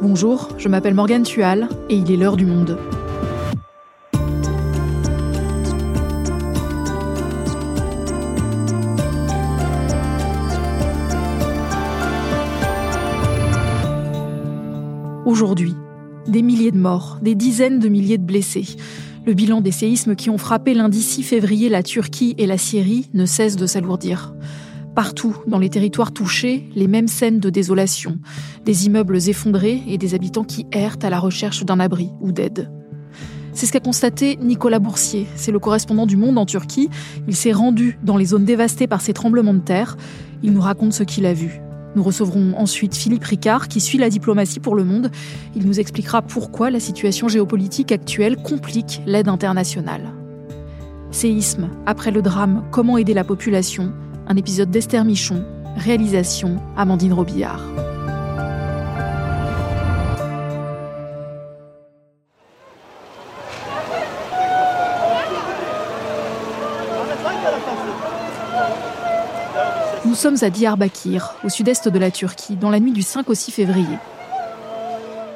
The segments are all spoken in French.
Bonjour, je m'appelle Morgane Tual et il est l'heure du monde. Aujourd'hui, des milliers de morts, des dizaines de milliers de blessés. Le bilan des séismes qui ont frappé lundi 6 février la Turquie et la Syrie ne cesse de s'alourdir. Partout, dans les territoires touchés, les mêmes scènes de désolation. Des immeubles effondrés et des habitants qui errent à la recherche d'un abri ou d'aide. C'est ce qu'a constaté Nicolas Boursier. C'est le correspondant du Monde en Turquie. Il s'est rendu dans les zones dévastées par ces tremblements de terre. Il nous raconte ce qu'il a vu. Nous recevrons ensuite Philippe Ricard, qui suit la diplomatie pour le monde. Il nous expliquera pourquoi la situation géopolitique actuelle complique l'aide internationale. Séisme, après le drame, comment aider la population? Un épisode d'Esther Michon, réalisation Amandine Robillard. Nous sommes à Diyarbakir, au sud-est de la Turquie, dans la nuit du 5 au 6 février.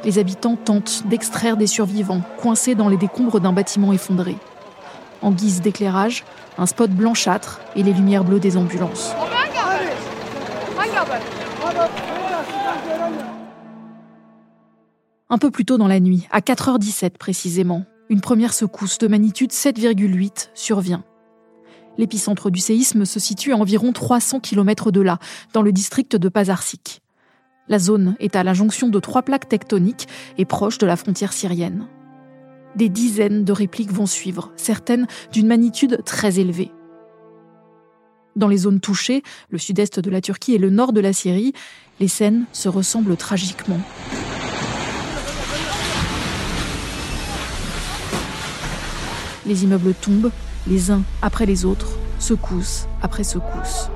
Les habitants tentent d'extraire des survivants coincés dans les décombres d'un bâtiment effondré. En guise d'éclairage, un spot blanchâtre et les lumières bleues des ambulances. Un peu plus tôt dans la nuit, à 4h17 précisément, une première secousse de magnitude 7,8 survient. L'épicentre du séisme se situe à environ 300 km de là, dans le district de Pazarsik. La zone est à la jonction de trois plaques tectoniques et proche de la frontière syrienne. Des dizaines de répliques vont suivre, certaines d'une magnitude très élevée. Dans les zones touchées, le sud-est de la Turquie et le nord de la Syrie, les scènes se ressemblent tragiquement. Les immeubles tombent, les uns après les autres, secousse après secousse.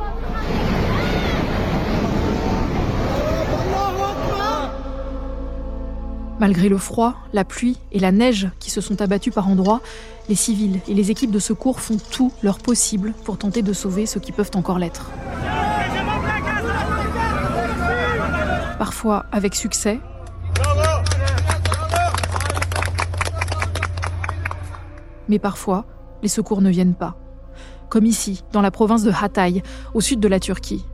Malgré le froid, la pluie et la neige qui se sont abattus par endroits, les civils et les équipes de secours font tout leur possible pour tenter de sauver ceux qui peuvent encore l'être. Parfois avec succès, mais parfois les secours ne viennent pas. Comme ici, dans la province de Hatay, au sud de la Turquie.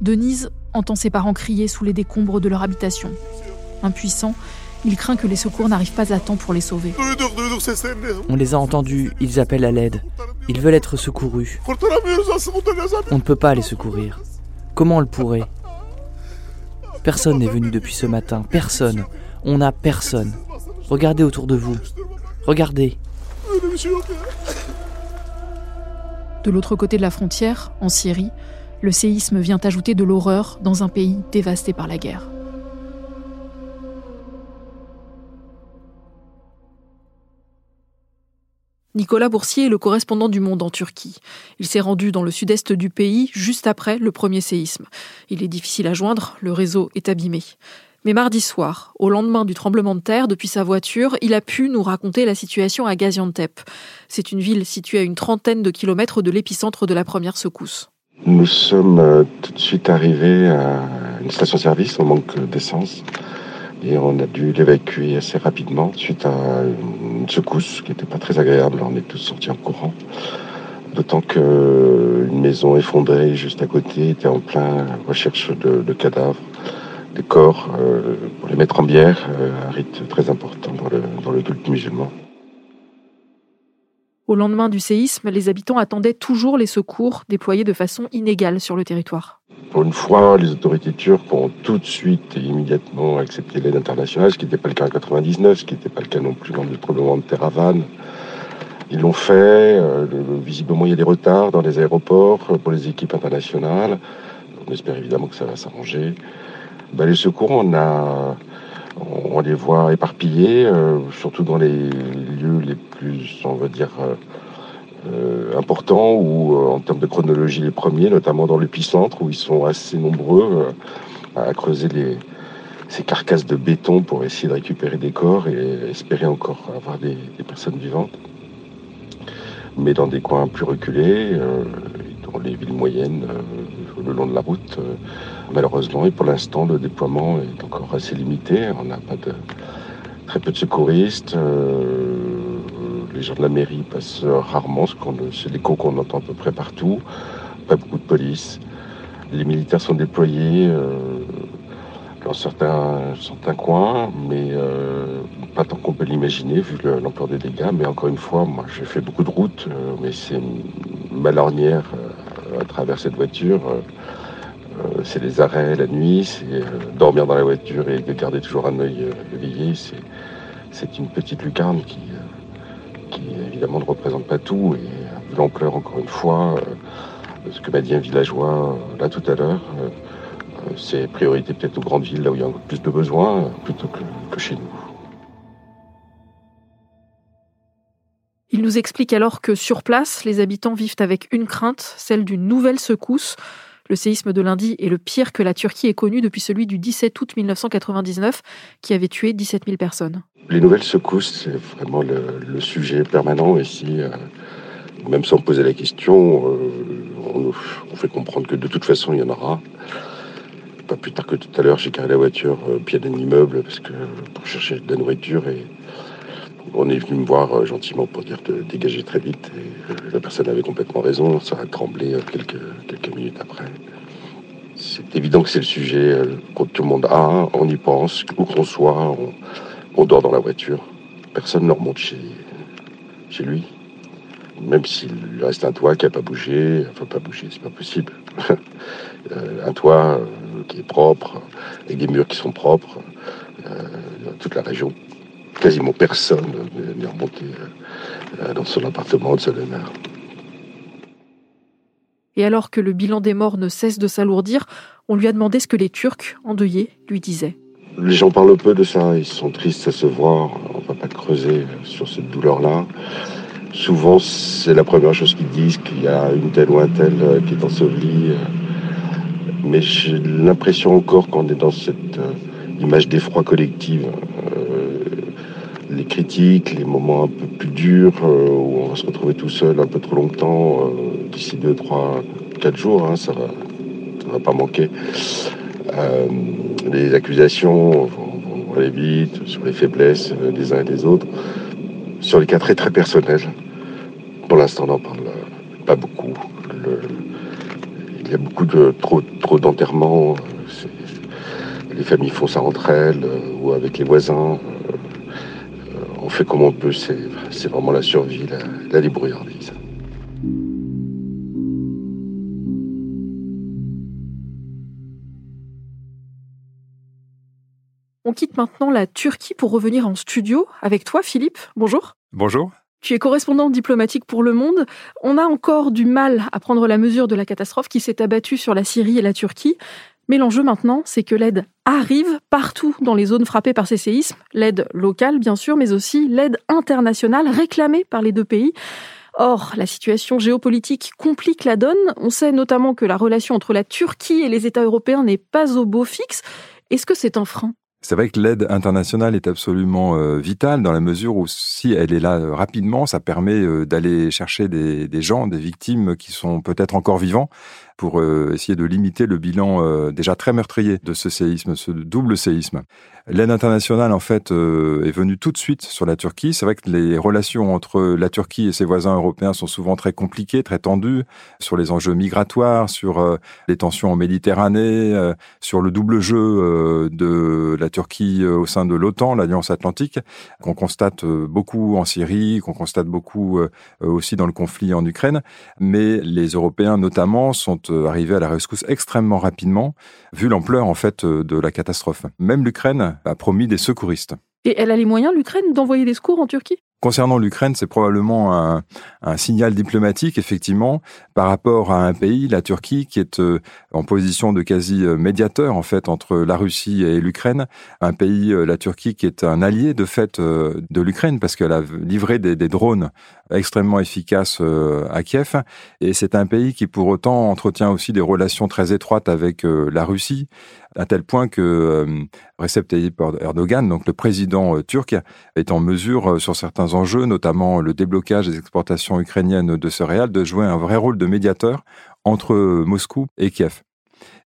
Denise entend ses parents crier sous les décombres de leur habitation. Impuissant, il craint que les secours n'arrivent pas à temps pour les sauver. On les a entendus, ils appellent à l'aide. Ils veulent être secourus. On ne peut pas les secourir. Comment on le pourrait? Personne n'est venu depuis ce matin. Personne. On n'a personne. Regardez autour de vous. Regardez. De l'autre côté de la frontière, en Syrie, le séisme vient ajouter de l'horreur dans un pays dévasté par la guerre. Nicolas Boursier est le correspondant du Monde en Turquie. Il s'est rendu dans le sud-est du pays juste après le premier séisme. Il est difficile à joindre, le réseau est abîmé. Mais mardi soir, au lendemain du tremblement de terre, depuis sa voiture, il a pu nous raconter la situation à Gaziantep. C'est une ville située à une trentaine de kilomètres de l'épicentre de la première secousse. Nous sommes euh, tout de suite arrivés à une station-service, on manque d'essence. Et on a dû l'évacuer assez rapidement suite à une secousse qui n'était pas très agréable. On est tous sortis en courant. D'autant qu'une maison effondrée juste à côté était en plein recherche de, cadavres, des corps, euh, pour les mettre en bière, euh, un rite très important dans le, dans le culte musulman. Au lendemain du séisme, les habitants attendaient toujours les secours déployés de façon inégale sur le territoire. Pour une fois, les autorités turques ont tout de suite et immédiatement accepté l'aide internationale, ce qui n'était pas le cas en 99, ce qui n'était pas le cas non plus dans le tremblement de terre Ils l'ont fait. Euh, visiblement, il y a des retards dans les aéroports pour les équipes internationales. On espère évidemment que ça va s'arranger. Ben, les secours, on a on les voit éparpillés, euh, surtout dans les lieux les plus, on va dire, euh, euh, importants ou en termes de chronologie les premiers, notamment dans l'épicentre où ils sont assez nombreux à creuser ces carcasses de béton pour essayer de récupérer des corps et espérer encore avoir des, personnes vivantes. Mais dans des coins plus reculés, dans les villes moyennes le long de la route, malheureusement. Et pour l'instant, le déploiement est encore assez limité. On n'a pas de très peu de secouristes. les gens de la mairie passent rarement, c'est l'écho qu'on entend à peu près partout. Pas beaucoup de police. Les militaires sont déployés dans certains, certains coins, mais euh, pas tant qu'on peut l'imaginer vu l'ampleur des dégâts. Mais encore une fois, moi j'ai fait beaucoup de routes, euh, mais c'est ma lornière euh, à travers cette voiture. C'est les arrêts la nuit, c'est dormir dans la voiture et garder toujours un œil éveillé. C'est une petite lucarne qui, évidemment ne représente pas tout. Et l'ampleur, encore une fois, ce que m'a dit un villageois là tout à l'heure, c'est priorité peut-être aux grandes villes, là où il y a plus de besoins, plutôt que, chez nous. Il nous explique alors que sur place, les habitants vivent avec une crainte, celle d'une nouvelle secousse. Le séisme de lundi est le pire que la Turquie ait connu depuis celui du 17 août 1999, qui avait tué 17 000 personnes. Les nouvelles secousses, c'est vraiment le, sujet permanent ici. Euh, même sans poser la question, euh, on fait comprendre que de toute façon, il y en aura pas plus tard que tout à l'heure, j'ai garé la voiture au pied d'un immeuble parce que pour chercher de la nourriture et on est venu me voir euh, gentiment pour dire de dégager très vite. Euh, la personne avait complètement raison, ça a tremblé euh, quelques, minutes après. C'est évident que c'est le sujet que tout le monde a, on y pense, où qu'on soit, on, dort dans la voiture. Personne ne remonte chez, lui. Même s'il reste un toit qui n'a pas bougé, enfin pas bougé, c'est pas possible. un toit qui est propre, avec des murs qui sont propres, dans toute la région. Quasiment personne n'est remonté euh, dans son appartement de Solena. Et alors que le bilan des morts ne cesse de s'alourdir, on lui a demandé ce que les Turcs, endeuillés, lui disaient. Les gens parlent peu de ça, ils sont tristes à se voir, on ne va pas creuser sur cette douleur-là. Souvent, c'est la première chose qu'ils disent, qu'il y a une telle ou un tel euh, qui est enseveli mais j'ai l'impression encore qu'on est dans cette euh, image d'effroi collective. Euh, les critiques, les moments un peu plus durs, euh, où on va se retrouver tout seul un peu trop longtemps, d'ici 2, 3, 4 jours, hein, ça va, va pas manquer. les accusations vont, aller vite sur les faiblesses des uns et des autres. Sur les cas très très personnels, pour l'instant on n'en parle pas beaucoup. Il y a beaucoup de trop, trop d'enterrements. Les familles font ça entre elles euh, ou avec les voisins. On fait comme on peut. C'est vraiment la survie, la, la débrouillardise. On quitte maintenant la Turquie pour revenir en studio avec toi, Philippe. Bonjour. Bonjour. Tu es correspondant diplomatique pour Le Monde. On a encore du mal à prendre la mesure de la catastrophe qui s'est abattue sur la Syrie et la Turquie. Mais l'enjeu maintenant, c'est que l'aide arrive partout dans les zones frappées par ces séismes. L'aide locale, bien sûr, mais aussi l'aide internationale réclamée par les deux pays. Or, la situation géopolitique complique la donne. On sait notamment que la relation entre la Turquie et les États européens n'est pas au beau fixe. Est-ce que c'est un frein? C'est vrai que l'aide internationale est absolument euh, vitale dans la mesure où si elle est là euh, rapidement, ça permet euh, d'aller chercher des, des, gens, des victimes qui sont peut-être encore vivants, pour euh, essayer de limiter le bilan euh, déjà très meurtrier de ce séisme, ce double séisme. L'aide internationale, en fait, euh, est venue tout de suite sur la Turquie. C'est vrai que les relations entre la Turquie et ses voisins européens sont souvent très compliquées, très tendues, sur les enjeux migratoires, sur les tensions en Méditerranée, sur le double jeu de la Turquie au sein de l'OTAN, l'Alliance Atlantique, qu'on constate beaucoup en Syrie, qu'on constate beaucoup aussi dans le conflit en Ukraine. Mais les Européens, notamment, sont euh, arriver à la rescousse extrêmement rapidement, vu l'ampleur en fait euh, de la catastrophe. Même l'Ukraine a promis des secouristes. Et elle a les moyens, l'Ukraine, d'envoyer des secours en Turquie? Concernant l'Ukraine, c'est probablement un, signal diplomatique, effectivement, par rapport à un pays, la Turquie, qui est euh, en position de quasi médiateur, en fait, entre la Russie et l'Ukraine. Un pays, la Turquie, qui est un allié, de fait, de l'Ukraine, parce qu'elle a livré des, des drones extrêmement efficace euh, à Kiev. Et c'est un pays qui, pour autant, entretient aussi des relations très étroites avec euh, la Russie, à tel point que euh, Recep Tayyip Erdogan, donc le président turc, est en mesure, sur certains enjeux, notamment le déblocage des exportations ukrainiennes de céréales, de jouer un vrai rôle de médiateur entre Moscou et Kiev.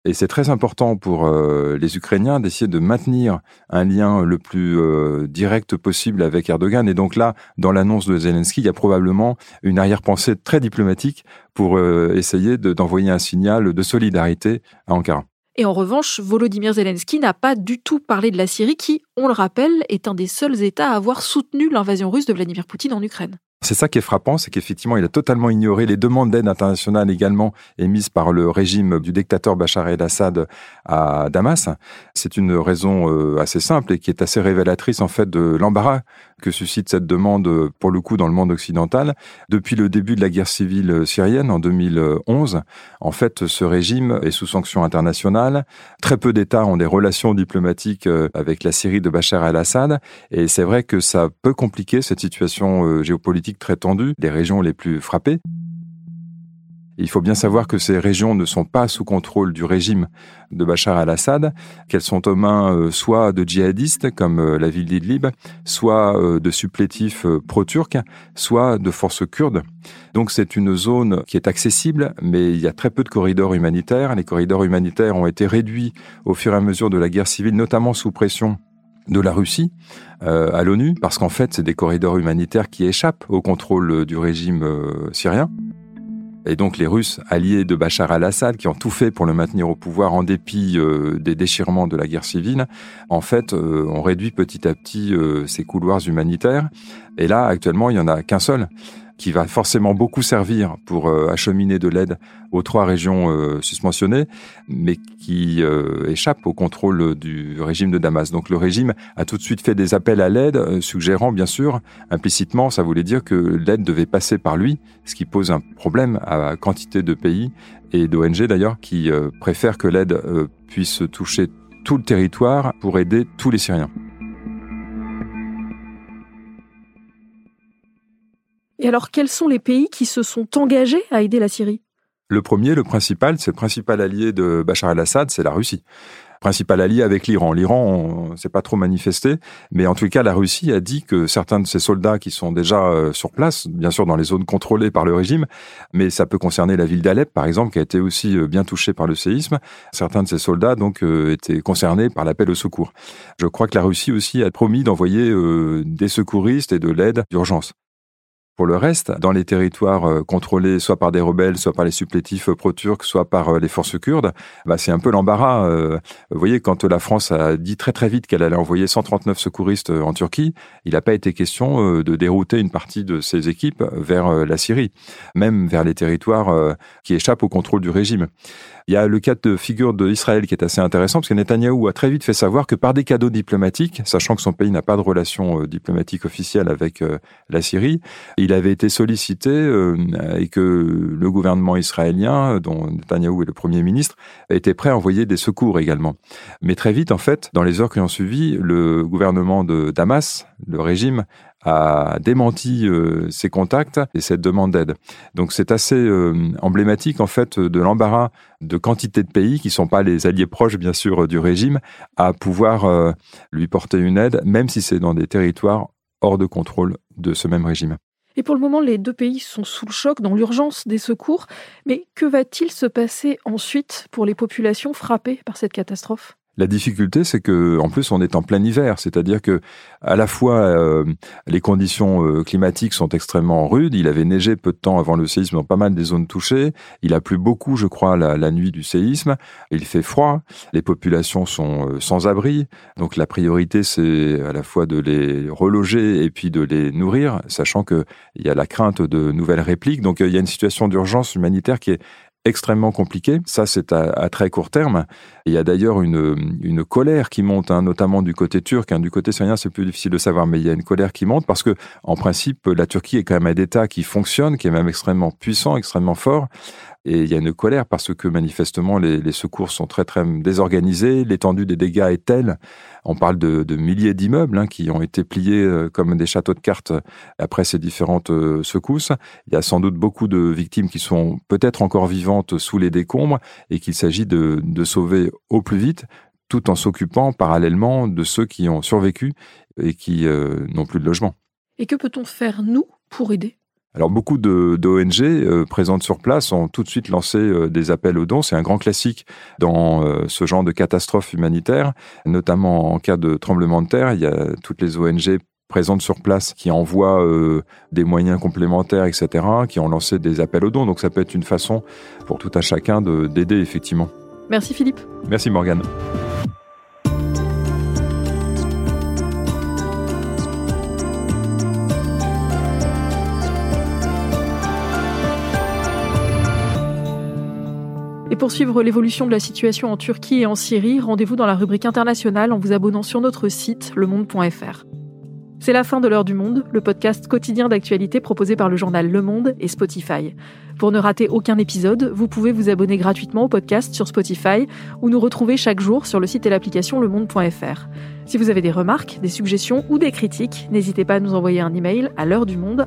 Et c'est très important pour euh, les Ukrainiens d'essayer de maintenir un lien le plus euh, direct possible avec Erdogan. Et donc là, dans l'annonce de Zelensky, il y a probablement une arrière-pensée très diplomatique pour euh, essayer d'envoyer un signal de solidarité à Ankara. Et en revanche, Volodymyr Zelensky n'a pas du tout parlé de la Syrie qui, on le rappelle, est un des seuls États à avoir soutenu l'invasion russe de Vladimir Poutine en Ukraine. C'est ça qui est frappant, c'est qu'effectivement, il a totalement ignoré les demandes d'aide internationale également émises par le régime du dictateur Bachar el-Assad à Damas. C'est une raison euh, assez simple et qui est assez révélatrice en fait de l'embarras que suscite cette demande pour le coup dans le monde occidental. Depuis le début de la guerre civile syrienne en 2011, en fait, ce régime est sous sanction internationale. Très peu d'États ont des relations diplomatiques euh, avec la Syrie de Bachar el-Assad et c'est vrai que ça peut compliquer cette situation euh, très tendue, des régions les plus frappées. Il faut bien savoir que ces régions ne sont pas sous contrôle du régime de Bachar al-Assad, qu'elles sont aux mains euh, soit de djihadistes comme euh, la ville d'Idlib, soit euh, de supplétifs pro-turcs, soit de forces kurdes. Donc c'est une zone qui est accessible, mais il y a très peu de corridors humanitaires. Les corridors humanitaires ont été réduits au fur et à mesure de la guerre civile, notamment sous pression de la Russie euh, à l'ONU, parce qu'en fait, c'est des corridors humanitaires qui échappent au contrôle du régime euh, syrien. Et donc les Russes, alliés de Bachar al-Assad, qui ont tout fait pour le maintenir au pouvoir en dépit euh, des déchirements de la guerre civile, en fait, ont réduit petit à petit ces couloirs humanitaires. Et là, actuellement, il n'y en a qu'un seul qui va forcément beaucoup servir pour euh, acheminer de l'aide aux trois régions euh, susmentionnées, mais qui euh, échappe au contrôle du régime de Damas. Donc le régime a tout de suite fait des appels à l'aide, suggérant bien sûr, implicitement, ça voulait dire que l'aide devait passer par lui, ce qui pose un problème à quantité de pays et d'ONG d'ailleurs qui préfèrent que l'aide puisse toucher tout le territoire pour aider tous les Syriens. Et alors, quels sont les pays qui se sont engagés à aider la Syrie? Le premier, le principal, c'est le principal allié de Bachar el-Assad, c'est la Russie principal allié avec l'Iran. L'Iran, s'est pas trop manifesté, mais en tout cas, la Russie a dit que certains de ses soldats qui sont déjà euh, sur place, bien sûr dans les zones contrôlées par le régime, mais ça peut concerner la ville d'Alep, par exemple, qui a été aussi euh, bien touchée par le séisme. Certains de ces soldats, donc, euh, étaient concernés par l'appel au secours. Je crois que la Russie aussi a promis d'envoyer des secouristes et de l'aide d'urgence. Pour le reste, dans les territoires euh, contrôlés soit par des rebelles, soit par les supplétifs pro-turcs, soit par euh, les forces kurdes, bah c'est un peu l'embarras. Euh. Vous voyez, quand la France a dit très très vite qu'elle allait envoyer 139 secouristes en Turquie, il n'a pas été question de dérouter une partie de ces équipes vers la Syrie, même vers les territoires qui échappent au contrôle du régime. Il y a le cas de figure d'Israël qui est assez intéressant parce que Netanyahou a très vite fait savoir que par des cadeaux diplomatiques, sachant que son pays n'a pas de relation diplomatique officielle avec la Syrie, il avait été sollicité euh, et que le gouvernement israélien, dont Netanyahou est le premier ministre, était prêt à envoyer des secours également. Mais très vite, en fait, dans les heures qui ont suivi, le gouvernement de Damas, le régime, a démenti euh, ses contacts et cette demande d'aide. Donc c'est assez euh, emblématique en fait de l'embarras de quantité de pays qui sont pas les alliés proches bien sûr du régime à pouvoir lui porter une aide même si c'est dans des territoires hors de contrôle de ce même régime. Et pour le moment, les deux pays sont sous le choc, dans l'urgence des secours. Mais que va-t-il se passer ensuite pour les populations frappées par cette catastrophe? La difficulté, c'est que, en plus, on est en plein hiver, c'est-à-dire que, à la fois, euh, les conditions euh, climatiques sont extrêmement rudes. Il avait neigé peu de temps avant le séisme dans pas mal des zones touchées. Il a plu beaucoup, je crois, la, nuit du séisme. Il fait froid. Les populations sont euh, sans abri. Donc, la priorité, c'est à la fois de les reloger et puis de les nourrir, sachant que il y a la crainte de nouvelles répliques. Donc, il y a une situation d'urgence humanitaire qui est extrêmement compliqué. Ça, c'est à, très court terme. il y a d'ailleurs une, une colère qui monte, hein, notamment du côté turc. Hein. Du côté syrien, c'est plus difficile de savoir, mais il y a une colère qui monte parce que, en principe, la Turquie est quand même un État qui fonctionne, qui est même extrêmement puissant, extrêmement fort. Et il y a une colère parce que manifestement les, secours sont très très désorganisés, l'étendue des dégâts est telle. On parle de, milliers d'immeubles hein, qui ont été pliés euh, comme des châteaux de cartes après ces différentes euh, secousses. Il y a sans doute beaucoup de victimes qui sont peut-être encore vivantes sous les décombres et qu'il s'agit de, sauver au plus vite tout en s'occupant parallèlement de ceux qui ont survécu et qui euh, n'ont plus de logement. Et que peut-on faire, nous, pour aider? Alors beaucoup d'ONG euh, présentes sur place ont tout de suite lancé euh, des appels aux dons. C'est un grand classique dans euh, ce genre de catastrophe humanitaire, notamment en cas de tremblement de terre. Il y a toutes les ONG présentes sur place qui envoient des moyens complémentaires, etc., qui ont lancé des appels aux dons. Donc ça peut être une façon pour tout un chacun d'aider effectivement. Merci Philippe. Merci Morgane. Pour suivre l'évolution de la situation en Turquie et en Syrie, rendez-vous dans la rubrique internationale en vous abonnant sur notre site lemonde.fr. C'est la fin de l'heure du monde, le podcast quotidien d'actualité proposé par le journal Le Monde et Spotify. Pour ne rater aucun épisode, vous pouvez vous abonner gratuitement au podcast sur Spotify ou nous retrouver chaque jour sur le site et l'application lemonde.fr. Si vous avez des remarques, des suggestions ou des critiques, n'hésitez pas à nous envoyer un email à l'heure du monde